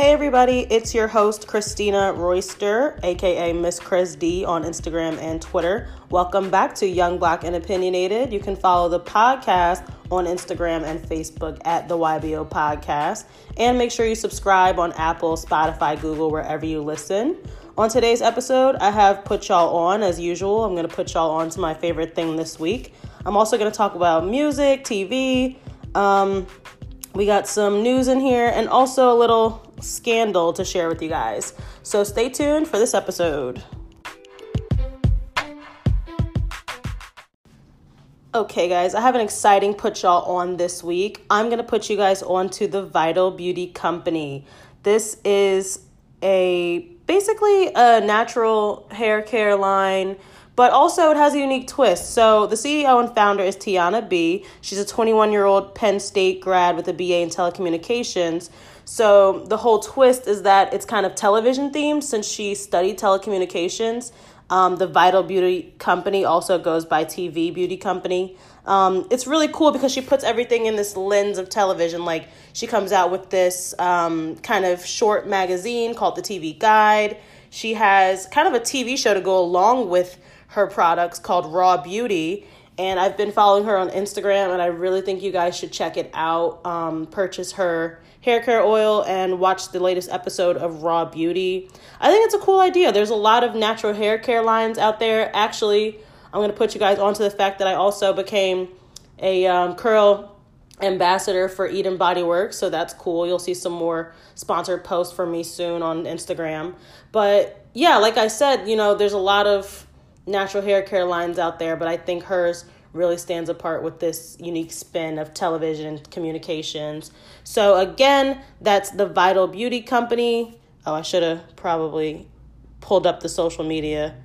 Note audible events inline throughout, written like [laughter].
Hey everybody, it's your host Christina Royster, aka Miss Chris D on Instagram and Twitter. Welcome back to Young Black and Opinionated. You can follow the podcast on Instagram and Facebook at the YBO Podcast. And make sure you subscribe on Apple, Spotify, Google, wherever you listen. On today's episode, I have put y'all on as usual. I'm to put y'all on to my favorite thing this week. I'm also to talk about music, TV. Um, we got some news in here and also a little scandal to share with you guys. So stay tuned for this episode. Okay, guys, I have an exciting put y'all on this week. I'm going to put you guys on to the Vital Beauty Company. This is a basically a natural hair care line, but also it has a unique twist. So, the CEO and founder is Tiana B. She's a 21 year old Penn State grad with a BA in telecommunications. So, the whole twist is that it's kind of television themed since she studied telecommunications um, the Vital Beauty Company also goes by TV Beauty Company. Um, it's really cool because she puts everything in this lens of television. Like she comes out with this um, kind of short magazine called the TV Guide. She has kind of a TV show to go along with her products called Raw Beauty. And I've been following her on Instagram, and I really think you guys should check it out. Um, purchase her hair care oil and watch the latest episode of Raw Beauty. I think it's a cool idea. There's a lot of natural hair care lines out there. Actually, I'm going to put you guys onto the fact that I also became a um, curl ambassador for Eden Body Works, so that's cool. You'll see some more sponsored posts from me soon on Instagram. But yeah, like I said, you know, there's a lot of natural hair care lines out there, but I think hers really stands apart with this unique spin of television and communications. So, again, that's the Vital Beauty Company. Oh, I should have probably pulled up the social media.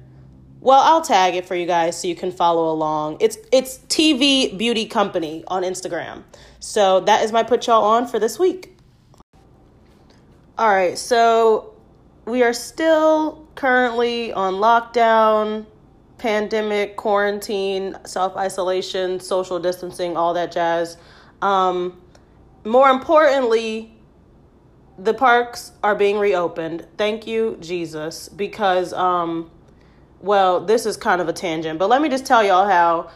Well, I'll tag it for you guys so you can follow along. It's it's TV Beauty Company on Instagram. So that is my put y'all on for this week. All right, so we are still currently on lockdown pandemic, quarantine, self isolation, social distancing, all that jazz. Um, more importantly, the parks are being reopened. Thank you, Jesus, because, um, well, this is kind of a tangent, but let me just tell y'all how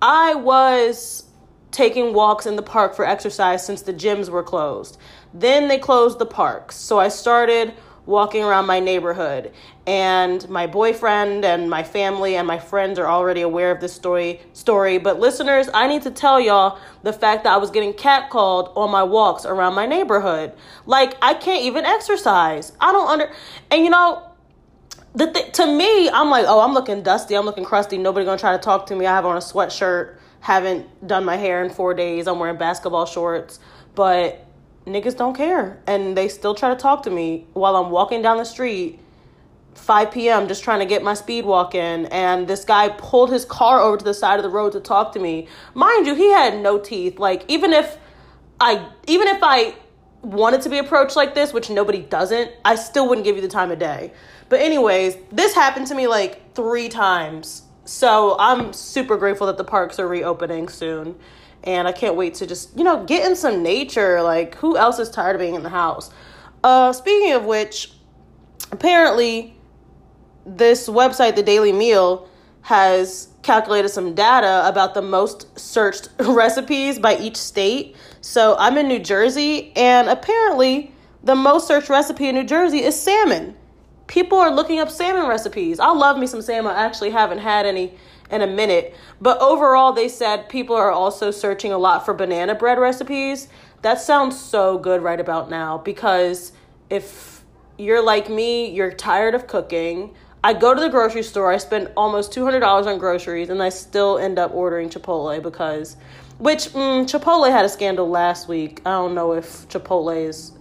I was taking walks in the park for exercise since the gyms were closed. Then they closed the parks. So I started walking around my neighborhood. And my boyfriend and my family and my friends are already aware of this story story. But listeners, I need to tell y'all the fact that I was getting catcalled on my walks around my neighborhood. Like I can't even exercise. I don't under and you know the th- to me, I'm like, oh, I'm looking dusty, I'm looking crusty. Nobody gonna try to talk to me. I have on a sweatshirt, haven't done my hair in four days. I'm wearing basketball shorts, but niggas don't care and they still try to talk to me while I'm walking down the street 5 p.m. just trying to get my speed walk in and this guy pulled his car over to the side of the road to talk to me. Mind you, he had no teeth. Like even if I even if I wanted to be approached like this, which nobody doesn't, I still wouldn't give you the time of day. But anyways, this happened to me like 3 times. So, I'm super grateful that the parks are reopening soon and I can't wait to just, you know, get in some nature. Like, who else is tired of being in the house? Uh, speaking of which, apparently, this website, the Daily Meal, has calculated some data about the most searched [laughs] recipes by each state. So I'm in New Jersey, and apparently, the most searched recipe in New Jersey is salmon. People are looking up salmon recipes. I love me some salmon. I actually haven't had any in a minute. But overall, they said people are also searching a lot for banana bread recipes. That sounds so good right about now because if you're like me, you're tired of cooking. I go to the grocery store, I spend almost $200 on groceries, and I still end up ordering Chipotle because, which mm, Chipotle had a scandal last week. I don't know if Chipotle is,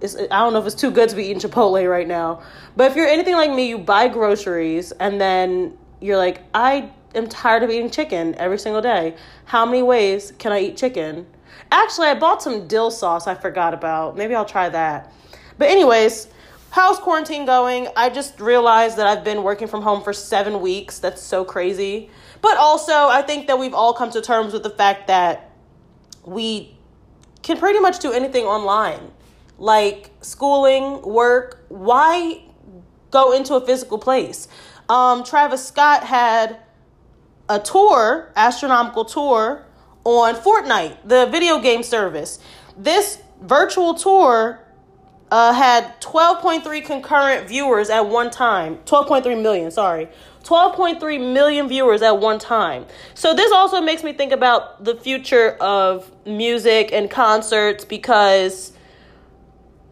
is, I don't know if it's too good to be eating Chipotle right now. But if you're anything like me, you buy groceries and then you're like, I am tired of eating chicken every single day. How many ways can I eat chicken? Actually, I bought some dill sauce I forgot about. Maybe I'll try that. But, anyways, how's quarantine going? I just realized that I've been working from home for seven weeks. That's so crazy. But also, I think that we've all come to terms with the fact that we can pretty much do anything online. like schooling, work, why go into a physical place? Um, Travis Scott had a tour, astronomical tour, on Fortnite, the video game service. This virtual tour uh, had 12.3 concurrent viewers at one time. 12.3 million, sorry. 12.3 million viewers at one time. So this also makes me think about the future of music and concerts because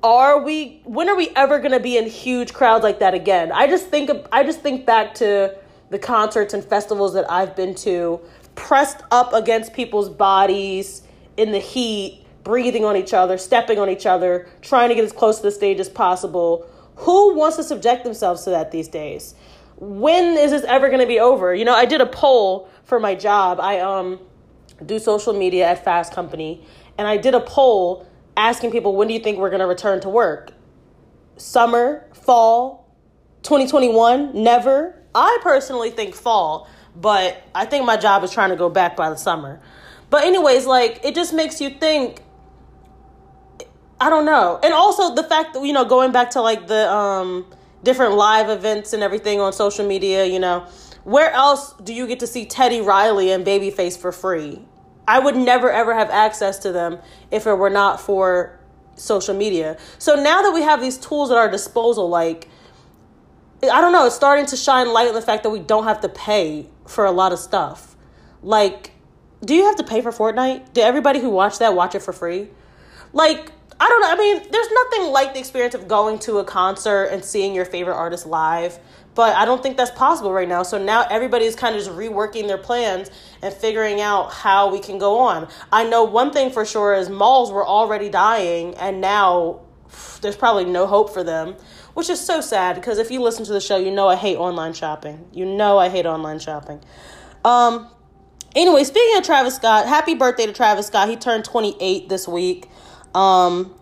are we when are we ever going to be in huge crowds like that again? I just think I just think back to the concerts and festivals that I've been to pressed up against people's bodies in the heat, breathing on each other, stepping on each other, trying to get as close to the stage as possible. Who wants to subject themselves to that these days? when is this ever going to be over? You know, I did a poll for my job. I um do social media at Fast Company, and I did a poll asking people when do you think we're going to return to work? Summer, fall, 2021, never. I personally think fall, but I think my job is trying to go back by the summer. But anyways, like it just makes you think I don't know. And also the fact that you know going back to like the um different live events and everything on social media, you know, where else do you get to see Teddy Riley and Babyface for free? I would never ever have access to them if it were not for social media. So now that we have these tools at our disposal, like, I don't know, it's starting to shine light on the fact that we don't have to pay for a lot of stuff. Like, do you have to pay for Fortnite? Did everybody who watched that watch it for free? Like, I don't know. I mean, there's nothing like the experience of going to a concert and seeing your favorite artist live, but I don't think that's possible right now. So now everybody's kind of just reworking their plans and figuring out how we can go on. I know one thing for sure is malls were already dying, and now there's probably no hope for them, which is so sad because if you listen to the show, you know I hate online shopping. You know I hate online shopping. Um, anyway, speaking of Travis Scott, happy birthday to Travis Scott. He turned 28 this week. Um,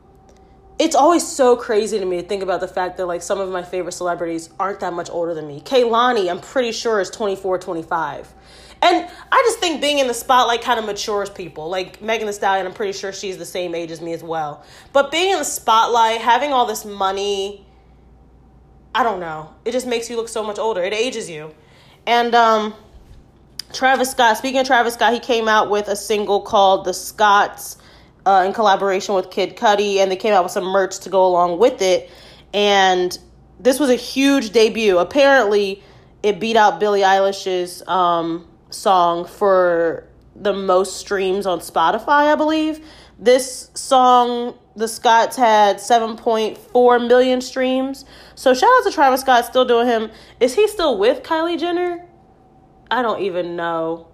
it's always so crazy to me to think about the fact that like some of my favorite celebrities aren't that much older than me. Kehlani, I'm pretty sure is 24, 25. And I just think being in the spotlight kind of matures people. Like Megan Thee Stallion, I'm pretty sure she's the same age as me as well. But being in the spotlight, having all this money, I don't know. It just makes you look so much older. It ages you. And um, Travis Scott, speaking of Travis Scott, he came out with a single called The Scotts uh, in collaboration with Kid Cudi, and they came out with some merch to go along with it. And this was a huge debut. Apparently, it beat out Billie Eilish's um, song for the most streams on Spotify, I believe. This song, The Scotts, had 7.4 million streams. So shout out to Travis Scott, still doing him. Is he still with Kylie Jenner? I don't even know.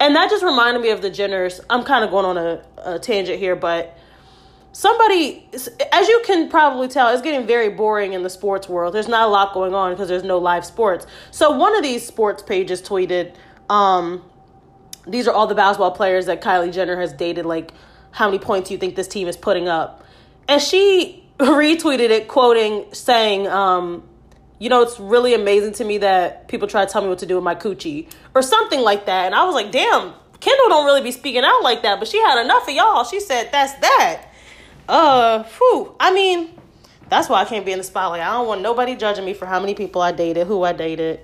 And that just reminded me of the Jenners. I'm kind of going on a, a tangent here, but somebody, as you can probably tell, it's getting very boring in the sports world. There's not a lot going on because there's no live sports. So one of these sports pages tweeted, um, these are all the basketball players that Kylie Jenner has dated. Like, how many points you think this team is putting up? And she [laughs] retweeted it, quoting, saying, um, you know, it's really amazing to me that people try to tell me what to do with my coochie or something like that. And I was like, damn, Kendall don't really be speaking out like that, but she had enough of y'all. She said, that's that. Uh, whew. I mean, that's why I can't be in the spotlight. I don't want nobody judging me for how many people I dated, who I dated.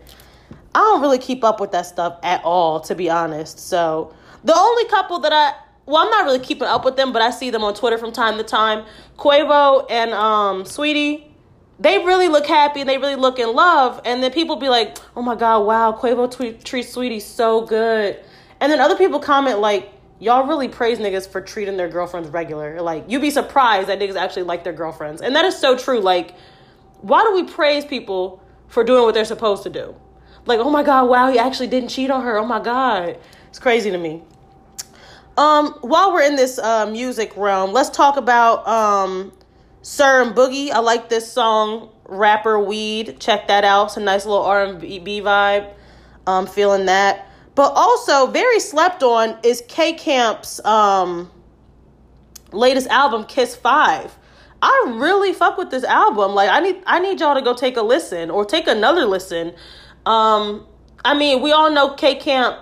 I don't really keep up with that stuff at all, to be honest. So the only couple that I well, I'm not really keeping up with them, but I see them on Twitter from time to time. Quavo and um Saweetie they really look happy and they really look in love. And then people be like, oh my God, wow, Quavo tweet, treats Saweetie so good. And then other people comment like, y'all really praise niggas for treating their girlfriends regular. Like, you'd be surprised that niggas actually like their girlfriends. And that is so true. Like, why do we praise people for doing what they're supposed to do? Like, oh my God, wow, he actually didn't cheat on her. Oh my God. It's crazy to me. Um, while we're in this uh, music realm, let's talk about um, Sir and Boogie. I like this song, Rapper Weed. Check that out. It's a nice little R&B vibe. I'm feeling that. But also, very slept on is K Camp's um, latest album, Kiss Five. I really fuck with this album. Like, I need I need y'all to go take a listen or take another listen. Um, I mean, we all know K Camp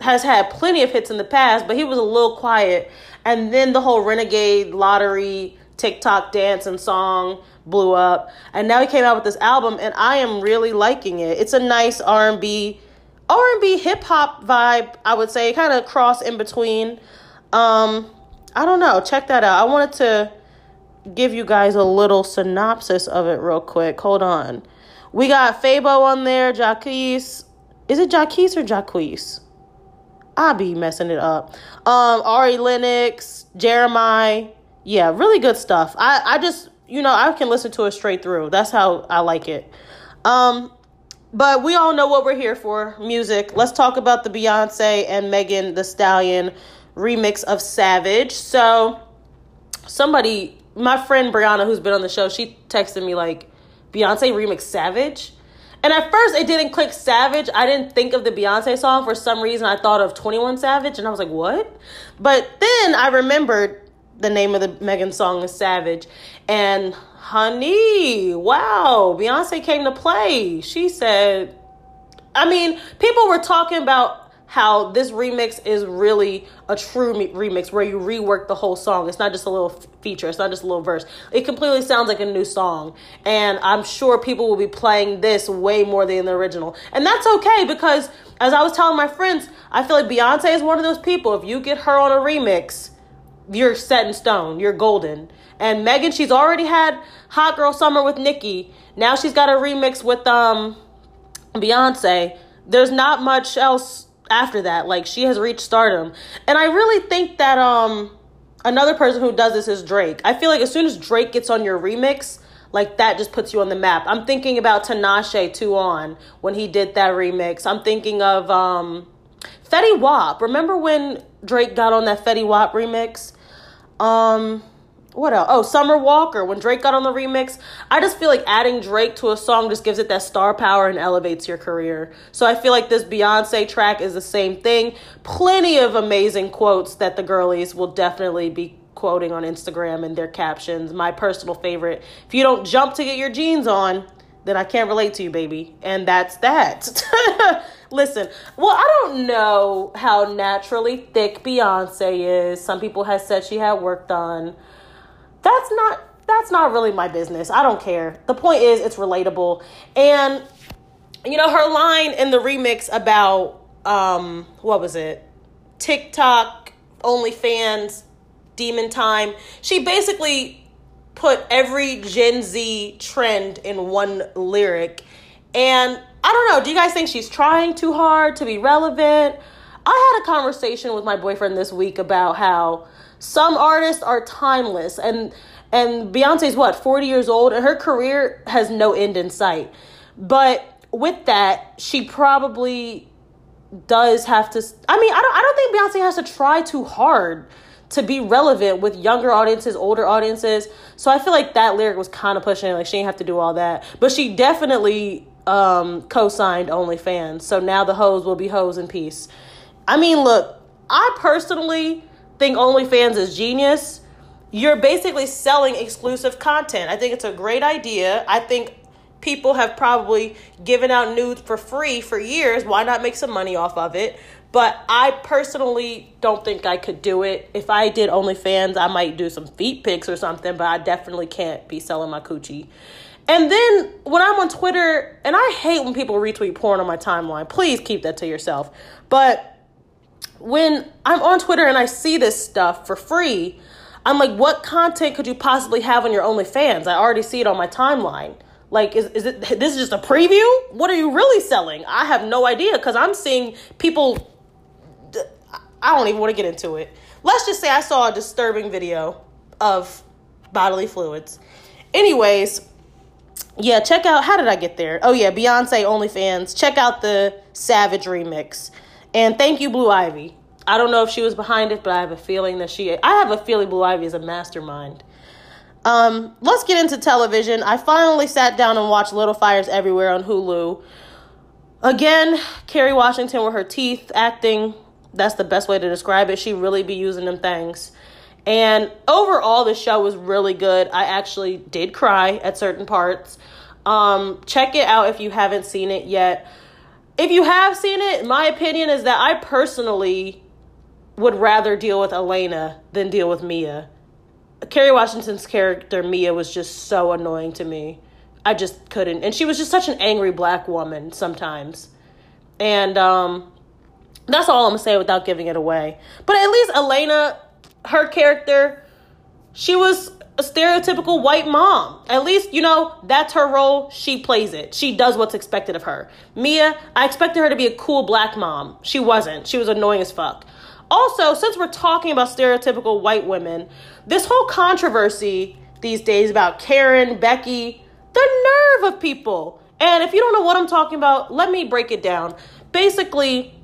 has had plenty of hits in the past, but he was a little quiet. And then the whole Renegade Lottery TikTok dance and song blew up, and now he came out with this album, and I am really liking it. It's a nice R and B, R and B hip hop vibe. I would say, kind of cross in between. Um, I don't know. Check that out. I wanted to give you guys a little synopsis of it real quick. Hold on. We got Fabo on there, Jacquees. Is it Jacquees or Jacquees? I be messing it up. Um, Ari Lennox, Jeremih. Yeah, really good stuff. I, I just, you know, I can listen to it straight through. That's how I like it. Um, but we all know what we're here for music. Let's talk about the Beyonce and Megan Thee Stallion remix of Savage. So, somebody, my friend Brianna, who's been on the show, she texted me like, Beyonce remix Savage. And at first, it didn't click Savage. I didn't think of the Beyonce song. For some reason, I thought of 21 Savage, and I was like, what? But then I remembered the name of the Megan song is Savage. And honey, wow, Beyonce came to play. She said, I mean, people were talking about how this remix is really a true remix where you rework the whole song. It's not just a little feature, it's not just a little verse. It completely sounds like a new song. And I'm sure people will be playing this way more than the original. And that's okay because, as I was telling my friends, I feel like Beyonce is one of those people. If you get her on a remix, you're set in stone, you're golden. And Megan, she's already had Hot Girl Summer with Nicki. Now she's got a remix with um Beyonce. There's not much else after that. Like she has reached stardom. And I really think that um another person who does this is Drake. I feel like as soon as Drake gets on your remix, like that just puts you on the map. I'm thinking about Tinashe 2 on when he did that remix. I'm thinking of um Fetty Wap. Remember when Drake got on that Fetty Wap remix? Um what else? Oh, Summer Walker. When Drake got on the remix, I just feel like adding Drake to a song just gives it that star power and elevates your career. So I feel like this Beyonce track is the same thing. Plenty of amazing quotes that the girlies will definitely be quoting on Instagram in their captions. My personal favorite if you don't jump to get your jeans on, then I can't relate to you, baby. And that's that. [laughs] Listen, well, I don't know how naturally thick Beyonce is. Some people have said she had work done that's not that's not really my business. I don't care. The point is it's relatable. And you know, her line in the remix about um what was it? TikTok, OnlyFans, Demon Time. She basically put every Gen Z trend in one lyric. And I don't know, do you guys think she's trying too hard to be relevant? I had a conversation with my boyfriend this week about how some artists are timeless and and Beyonce's what 40 years old and her career has no end in sight. But with that, she probably does have to I mean, I don't I don't think Beyonce has to try too hard to be relevant with younger audiences, older audiences. So I feel like that lyric was kind of pushing like she didn't have to do all that. But she definitely um co-signed OnlyFans. So now the hoes will be hoes in peace. I mean, look, I personally think OnlyFans is genius. You're basically selling exclusive content. I think it's a great idea. I think people have probably given out nudes for free for years. Why not make some money off of it? But I personally don't think I could do it. If I did OnlyFans, I might do some feet pics or something, but I definitely can't be selling my coochie. And then when I'm on Twitter, and I hate when people retweet porn on my timeline, please keep that to yourself. But when I'm on Twitter and I see this stuff for free, I'm like, what content could you possibly have on your OnlyFans? I already see it on my timeline. Like, is, is it this is just a preview? What are you really selling? I have no idea because I'm seeing people. I don't even want to get into it. Let's just say I saw a disturbing video of bodily fluids. Anyways, yeah, check out. How did I get there? Oh, yeah, Beyonce OnlyFans. Check out the Savage remix. And thank you, Blue Ivy. I don't know if she was behind it, but I have a feeling that she. I have a feeling Blue Ivy is a mastermind. Um, let's get into television. I finally sat down and watched Little Fires Everywhere on Hulu. Again, Kerry Washington with her teeth acting. That's the best way to describe it. She really be using them things. And overall, the show was really good. I actually did cry at certain parts. Um, check it out if you haven't seen it yet if you have seen it, my opinion is that I personally would rather deal with Elena than deal with Mia. Kerry Washington's character Mia was just so annoying to me. I just couldn't. And she was just such an angry black woman sometimes. And um that's all I'm gonna say without giving it away. But at least Elena, her character, she was a stereotypical white mom. At least, you know, that's her role. She plays it. She does what's expected of her. Mia, I expected her to be a cool black mom. She wasn't. She was annoying as fuck. Also, since we're talking about stereotypical white women, this whole controversy these days about Karen, Becky, the nerve of people. And if you don't know what I'm talking about, let me break it down. Basically,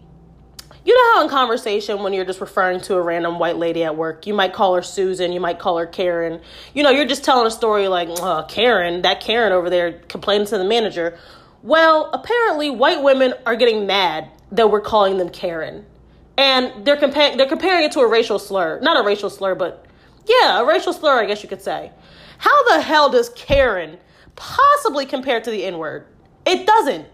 you know how in conversation when you're just referring to a random white lady at work you might call her susan you might call her karen. You know you're just telling a story like uh, karen that karen over there complaining to the manager. Well apparently white women are getting mad that we're calling them karen. And they're comparing they're comparing it to a racial slur. Not a racial slur but yeah a racial slur i guess you could say. How the hell does karen possibly compare to the n-word? It doesn't.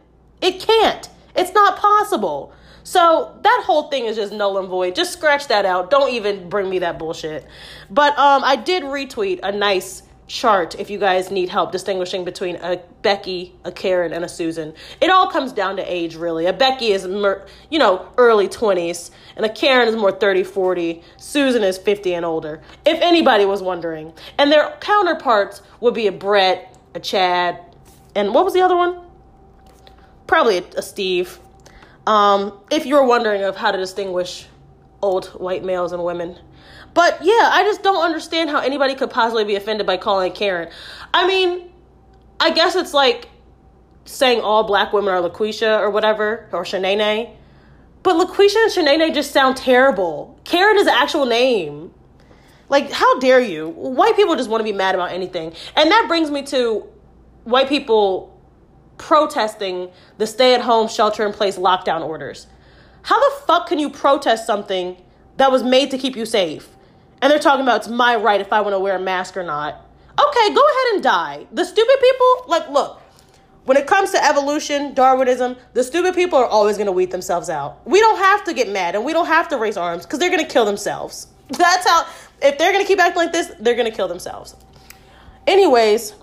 It can't. It's not possible so that whole thing is just null and void. Just scratch that out. Don't even bring me that bullshit. But um, I did retweet a nice chart if you guys need help distinguishing between a Becky, a Karen, and a Susan. It all comes down to age, really. A Becky is, mer- you know, early 20s, and a Karen is more 30, 40. Susan is 50 and older, if anybody was wondering. And their counterparts would be a Brett, a Chad, and what was the other one? Probably a, a Steve. Um, if you're wondering of how to distinguish old white males and women. But yeah, I just don't understand how anybody could possibly be offended by calling Karen. I mean, I guess it's like saying all black women are LaQuisha or whatever, or Shanae. But LaQuisha and Shanae just sound terrible. Karen is an actual name. Like, how dare you? White people just want to be mad about anything. And that brings me to white people protesting the stay at home, shelter in place lockdown orders. How the fuck can you protest something that was made to keep you safe? And they're talking about it's my right if I want to wear a mask or not. Okay, go ahead and die. The stupid people, like, look, when it comes to evolution, Darwinism, the stupid people are always going to weed themselves out. We don't have to get mad and we don't have to raise arms because they're going to kill themselves. [laughs] That's how, if they're going to keep acting like this, they're going to kill themselves. Anyways,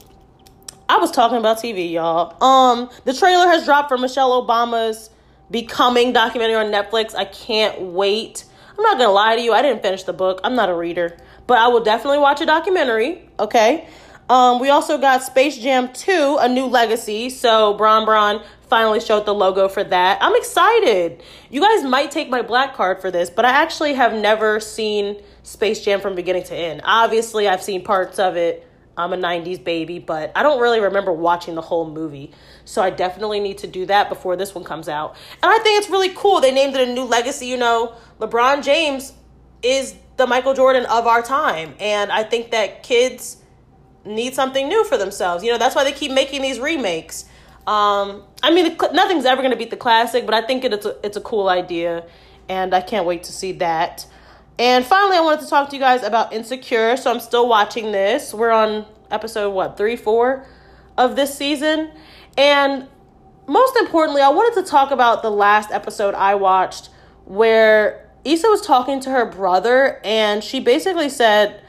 I was talking about TV, y'all. Um, the trailer has dropped for Michelle Obama's Becoming documentary on Netflix. I can't wait. I'm not gonna lie to you, I didn't finish the book. I'm not a reader, but I will definitely watch a documentary. Okay. Um, we also got Space Jam 2, A New Legacy. So Bron Bron finally showed the logo for that. I'm excited. You guys might take my black card for this, but I actually have never seen Space Jam from beginning to end. Obviously, I've seen parts of it I'm a 90s baby, but I don't really remember watching the whole movie. So I definitely need to do that before this one comes out. And I think it's really cool. They named it a new legacy. You know, LeBron James is the Michael Jordan of our time. And I think that kids need something new for themselves. You know, that's why they keep making these remakes. Um, I mean, nothing's ever going to beat the classic, but I think it's a, it's a cool idea. And I can't wait to see that. And finally, I wanted to talk to you guys about Insecure. So I'm still watching this. We're on episode, what, three, four of this season. And most importantly, I wanted to talk about the last episode I watched where Issa was talking to her brother, and she basically said,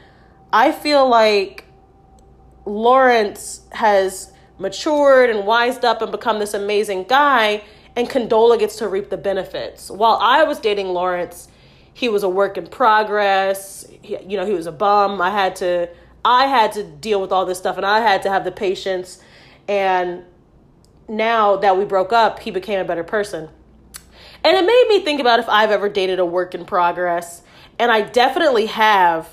I feel like Lawrence has matured and wised up and become this amazing guy, and Condola gets to reap the benefits. While I was dating Lawrence, he was a work in progress. He, you know, he was a bum. I had to I had to deal with all this stuff and I had to have the patience and now that we broke up, he became a better person. And it made me think about if I've ever dated a work in progress, and I definitely have.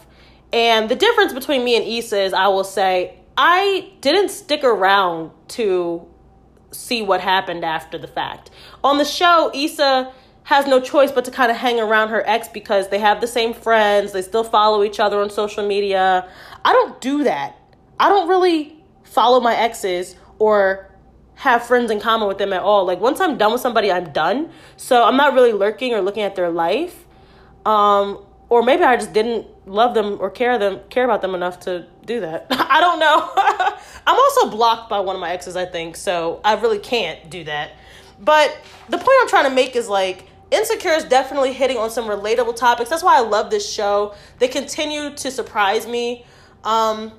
And the difference between me and Issa is I will say I didn't stick around to see what happened after the fact. On the show, Issa has no choice but to kind of hang around her ex because they have the same friends, they still follow each other on social media. I don't do that. I don't really follow my exes or have friends in common with them at all. Like once I'm done with somebody, I'm done. So I'm not really lurking or looking at their life. Um, or maybe I just didn't love them or care them care about them enough to do that. [laughs] I don't know. [laughs] I'm also blocked by one of my exes, I think, so I really can't do that. But the point I'm trying to make is like Insecure is definitely hitting on some relatable topics. That's why I love this show. They continue to surprise me. Um,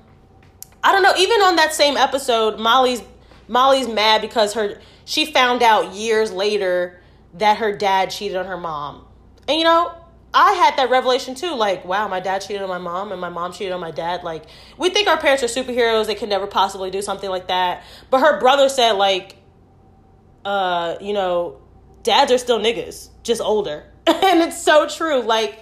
I don't know. Even on that same episode, Molly's Molly's mad because her she found out years later that her dad cheated on her mom. And you know, I had that revelation too. Like, wow, my dad cheated on my mom and my mom cheated on my dad. Like, we think our parents are superheroes, they can never possibly do something like that. But her brother said, like, uh, you know, dads are still niggas, just older. [laughs] and it's so true. Like,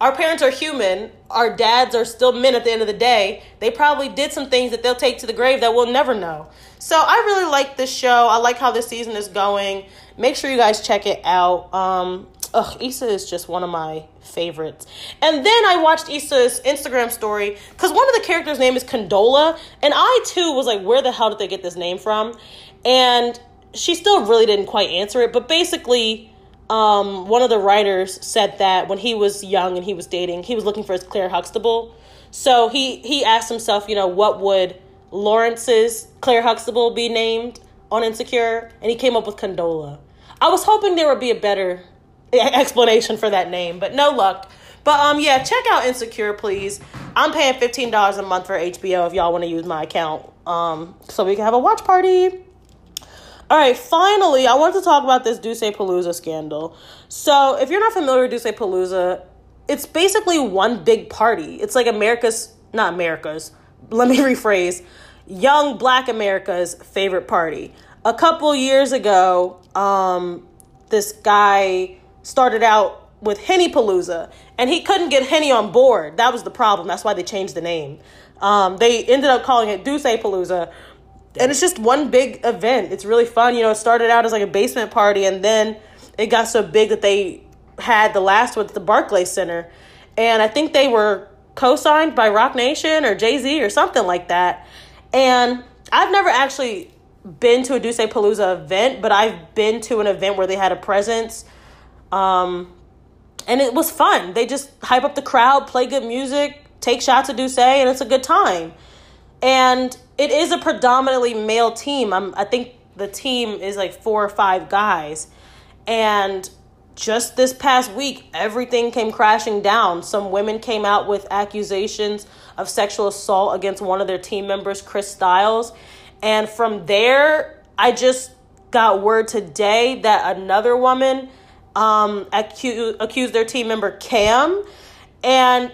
our parents are human. Our dads are still men at the end of the day. They probably did some things that they'll take to the grave that we'll never know. So I really like this show. I like how this season is going. Make sure you guys check it out. Um, ugh, Issa is just one of my favorites. And then I watched Issa's Instagram story because one of the characters' name is Condola, and I too was like, where the hell did they get this name from? And she still really didn't quite answer it, but basically um, one of the writers said that when he was young and he was dating, he was looking for his Claire Huxtable. So he he asked himself, you know, what would Lawrence's Claire Huxtable be named on Insecure, and he came up with Condola. I was hoping there would be a better explanation for that name, but no luck. But um, yeah, check out Insecure, please. I'm paying fifteen dollars a month for HBO if y'all want to use my account, um, so we can have a watch party. All right, finally, I want to talk about this Dussepalooza scandal. So, if you're not familiar with Dussepalooza, it's basically one big party. It's like America's, not America's, let me [laughs] rephrase, young black America's favorite party. A couple years ago, um, this guy started out with Henny Palooza, and he couldn't get Henny on board. That was the problem. That's why they changed the name. Um, they ended up calling it Duce Palooza and it's just one big event. It's really fun. You know, it started out as like a basement party, and then it got so big that they had the last one at the Barclays Center, and I think they were co-signed by Roc Nation or Jay Z or something like that. And I've never actually been to a Dussepalooza event, but I've been to an event where they had a presence. Um, and it was fun. They just hype up the crowd, play good music, take shots of D'Ussé, and it's a good time. And it is a predominantly male team. I'm, I think the team is like four or five guys. And just this past week, everything came crashing down. Some women came out with accusations of sexual assault against one of their team members, Chris Styles. And from there, I just got word today that another woman um, accused, accused their team member, Cam. And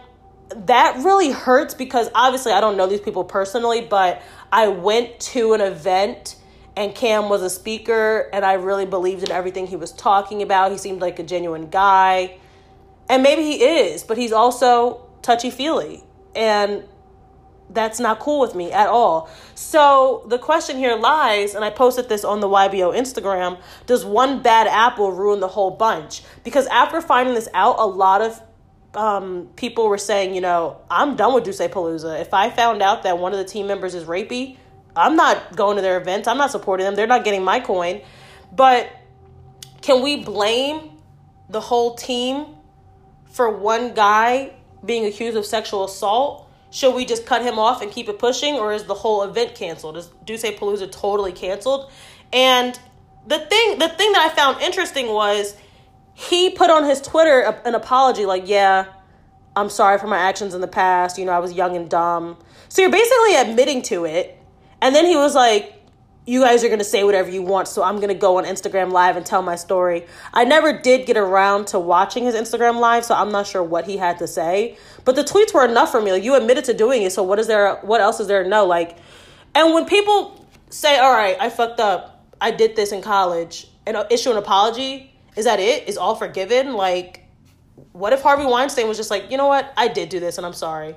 that really hurts because obviously I don't know these people personally, but I went to an event and Cam was a speaker and I really believed in everything he was talking about. He seemed like a genuine guy. And maybe he is, but he's also touchy feely. And that's not cool with me at all. So the question here lies, and I posted this on the YBO Instagram does one bad apple ruin the whole bunch? Because after finding this out, a lot of um, people were saying, you know, I'm done with Dussepalooza. If I found out that one of the team members is rapey, I'm not going to their events. I'm not supporting them. They're not getting my coin. But can we blame the whole team for one guy being accused of sexual assault? Should we just cut him off and keep it pushing, or is the whole event canceled? Is Dussepalooza totally canceled? And the thing, the thing that I found interesting was he put on his Twitter an apology, like, yeah, I'm sorry for my actions in the past. You know, I was young and dumb. So you're basically admitting to it. And then he was like, you guys are going to say whatever you want, so I'm going to go on Instagram Live and tell my story. I never did get around to watching his Instagram Live, so I'm not sure what he had to say. But the tweets were enough for me. Like, you admitted to doing it, so what is there? What else is there to know? Like, and when people say, "All right, I fucked up. I did this in college," and issue an apology, is that it? Is all forgiven? Like, what if Harvey Weinstein was just like, you know what? I did do this and I'm sorry.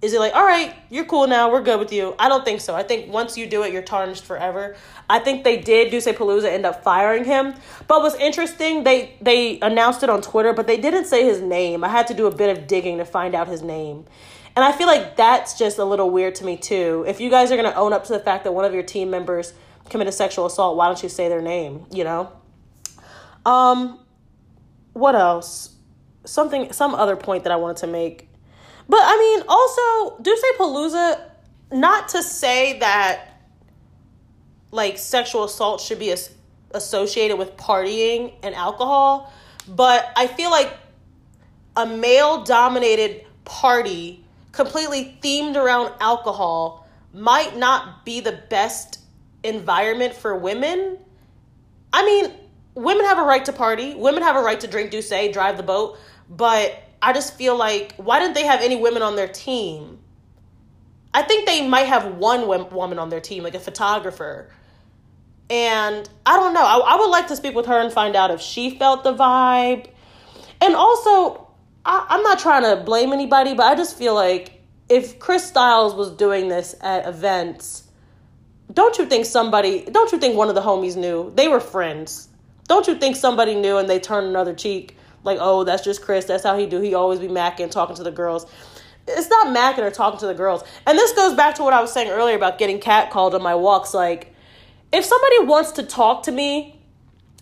Is it like, all right, you're cool now, we're good with you? I don't think so. I think once you do it, you're tarnished forever. I think they did Dussepalooza end up firing him. But what's interesting, they they announced it on Twitter, but they didn't say his name. I had to do a bit of digging to find out his name. And I feel like that's just a little weird to me too. If you guys are gonna own up to the fact that one of your team members committed sexual assault, why don't you say their name? You know? Um, what else? Something, some other point that I wanted to make. But I mean, also, Duce Palooza, not to say that like sexual assault should be as, associated with partying and alcohol, but I feel like a male dominated party completely themed around alcohol might not be the best environment for women. I mean, women have a right to party, women have a right to drink do say, drive the boat, but I just feel like why didn't they have any women on their team? I think they might have one woman on their team, like a photographer. And I don't know. I, I would like to speak with her and find out if she felt the vibe. And also, I, I'm not trying to blame anybody, but I just feel like if Chris Styles was doing this at events, don't you think somebody, don't you think one of the homies knew? They were friends. Don't you think somebody knew and they turned another cheek? Like, oh, that's just Chris. That's how he do. He always be macking, talking to the girls. It's not macking or talking to the girls. And this goes back to what I was saying earlier about getting catcalled on my walks. Like, if somebody wants to talk to me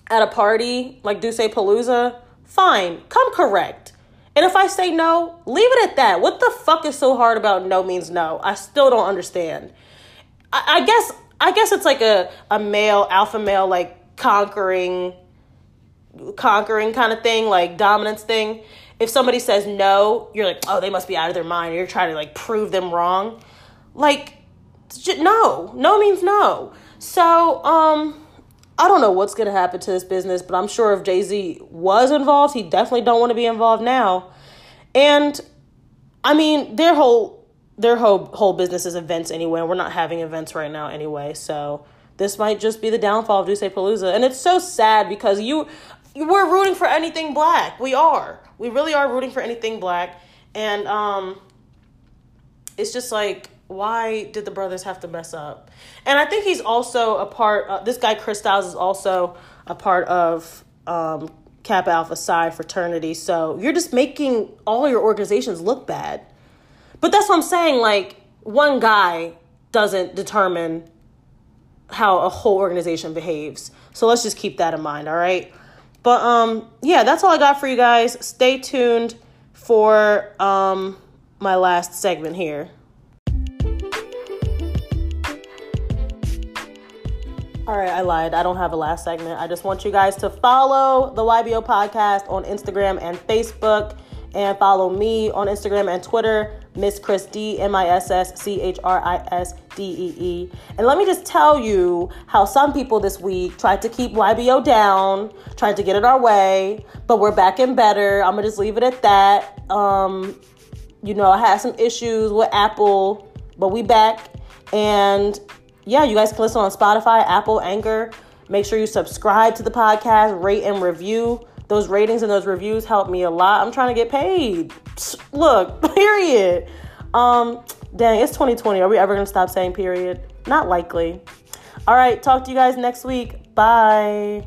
at a party like Dussepalooza, fine, come correct. And if I say no, leave it at that. What the fuck is so hard about no means no? I still don't understand. I, I guess I guess it's like a, a male, alpha male, like conquering conquering kind of thing, like dominance thing. If somebody says no, you're like, oh, they must be out of their mind. You're trying to like prove them wrong. Like, no, no means no. So, um, I don't know what's gonna happen to this business, but I'm sure if Jay Z was involved, he definitely don't want to be involved now. And I mean, their whole their whole whole business is events anyway. We're not having events right now anyway, so this might just be the downfall of Dussepalooza. And it's so sad because you we're rooting for anything black. We are. We really are rooting for anything black. And um it's just like why did the brothers have to mess up? And I think he's also a part. Uh, this guy Chris Styles is also a part of um, Kappa Alpha Psi fraternity. So you're just making all your organizations look bad. But that's what I'm saying. Like one guy doesn't determine how a whole organization behaves. So let's just keep that in mind. All right. But um, yeah, that's all I got for you guys. Stay tuned for um my last segment here. All right, I lied. I don't have a last segment. I just want you guys to follow the YBO podcast on Instagram and Facebook and follow me on Instagram and Twitter, Miss Chris D, M I S S C H R I S D E E. And let me just tell you how some people this week tried to keep YBO down, tried to get it our way, but we're back and better. I'm gonna just leave it at that. Um, you know, I had some issues with Apple, but we back. And yeah, you guys can listen on Spotify, Apple, Anchor. Make sure you subscribe to the podcast, rate and review. Those ratings and those reviews help me a lot. I'm trying to get paid. Look, [laughs] period. Um, dang, it's 2020. Are we ever gonna stop saying period? Not likely. All right, talk to you guys next week. Bye.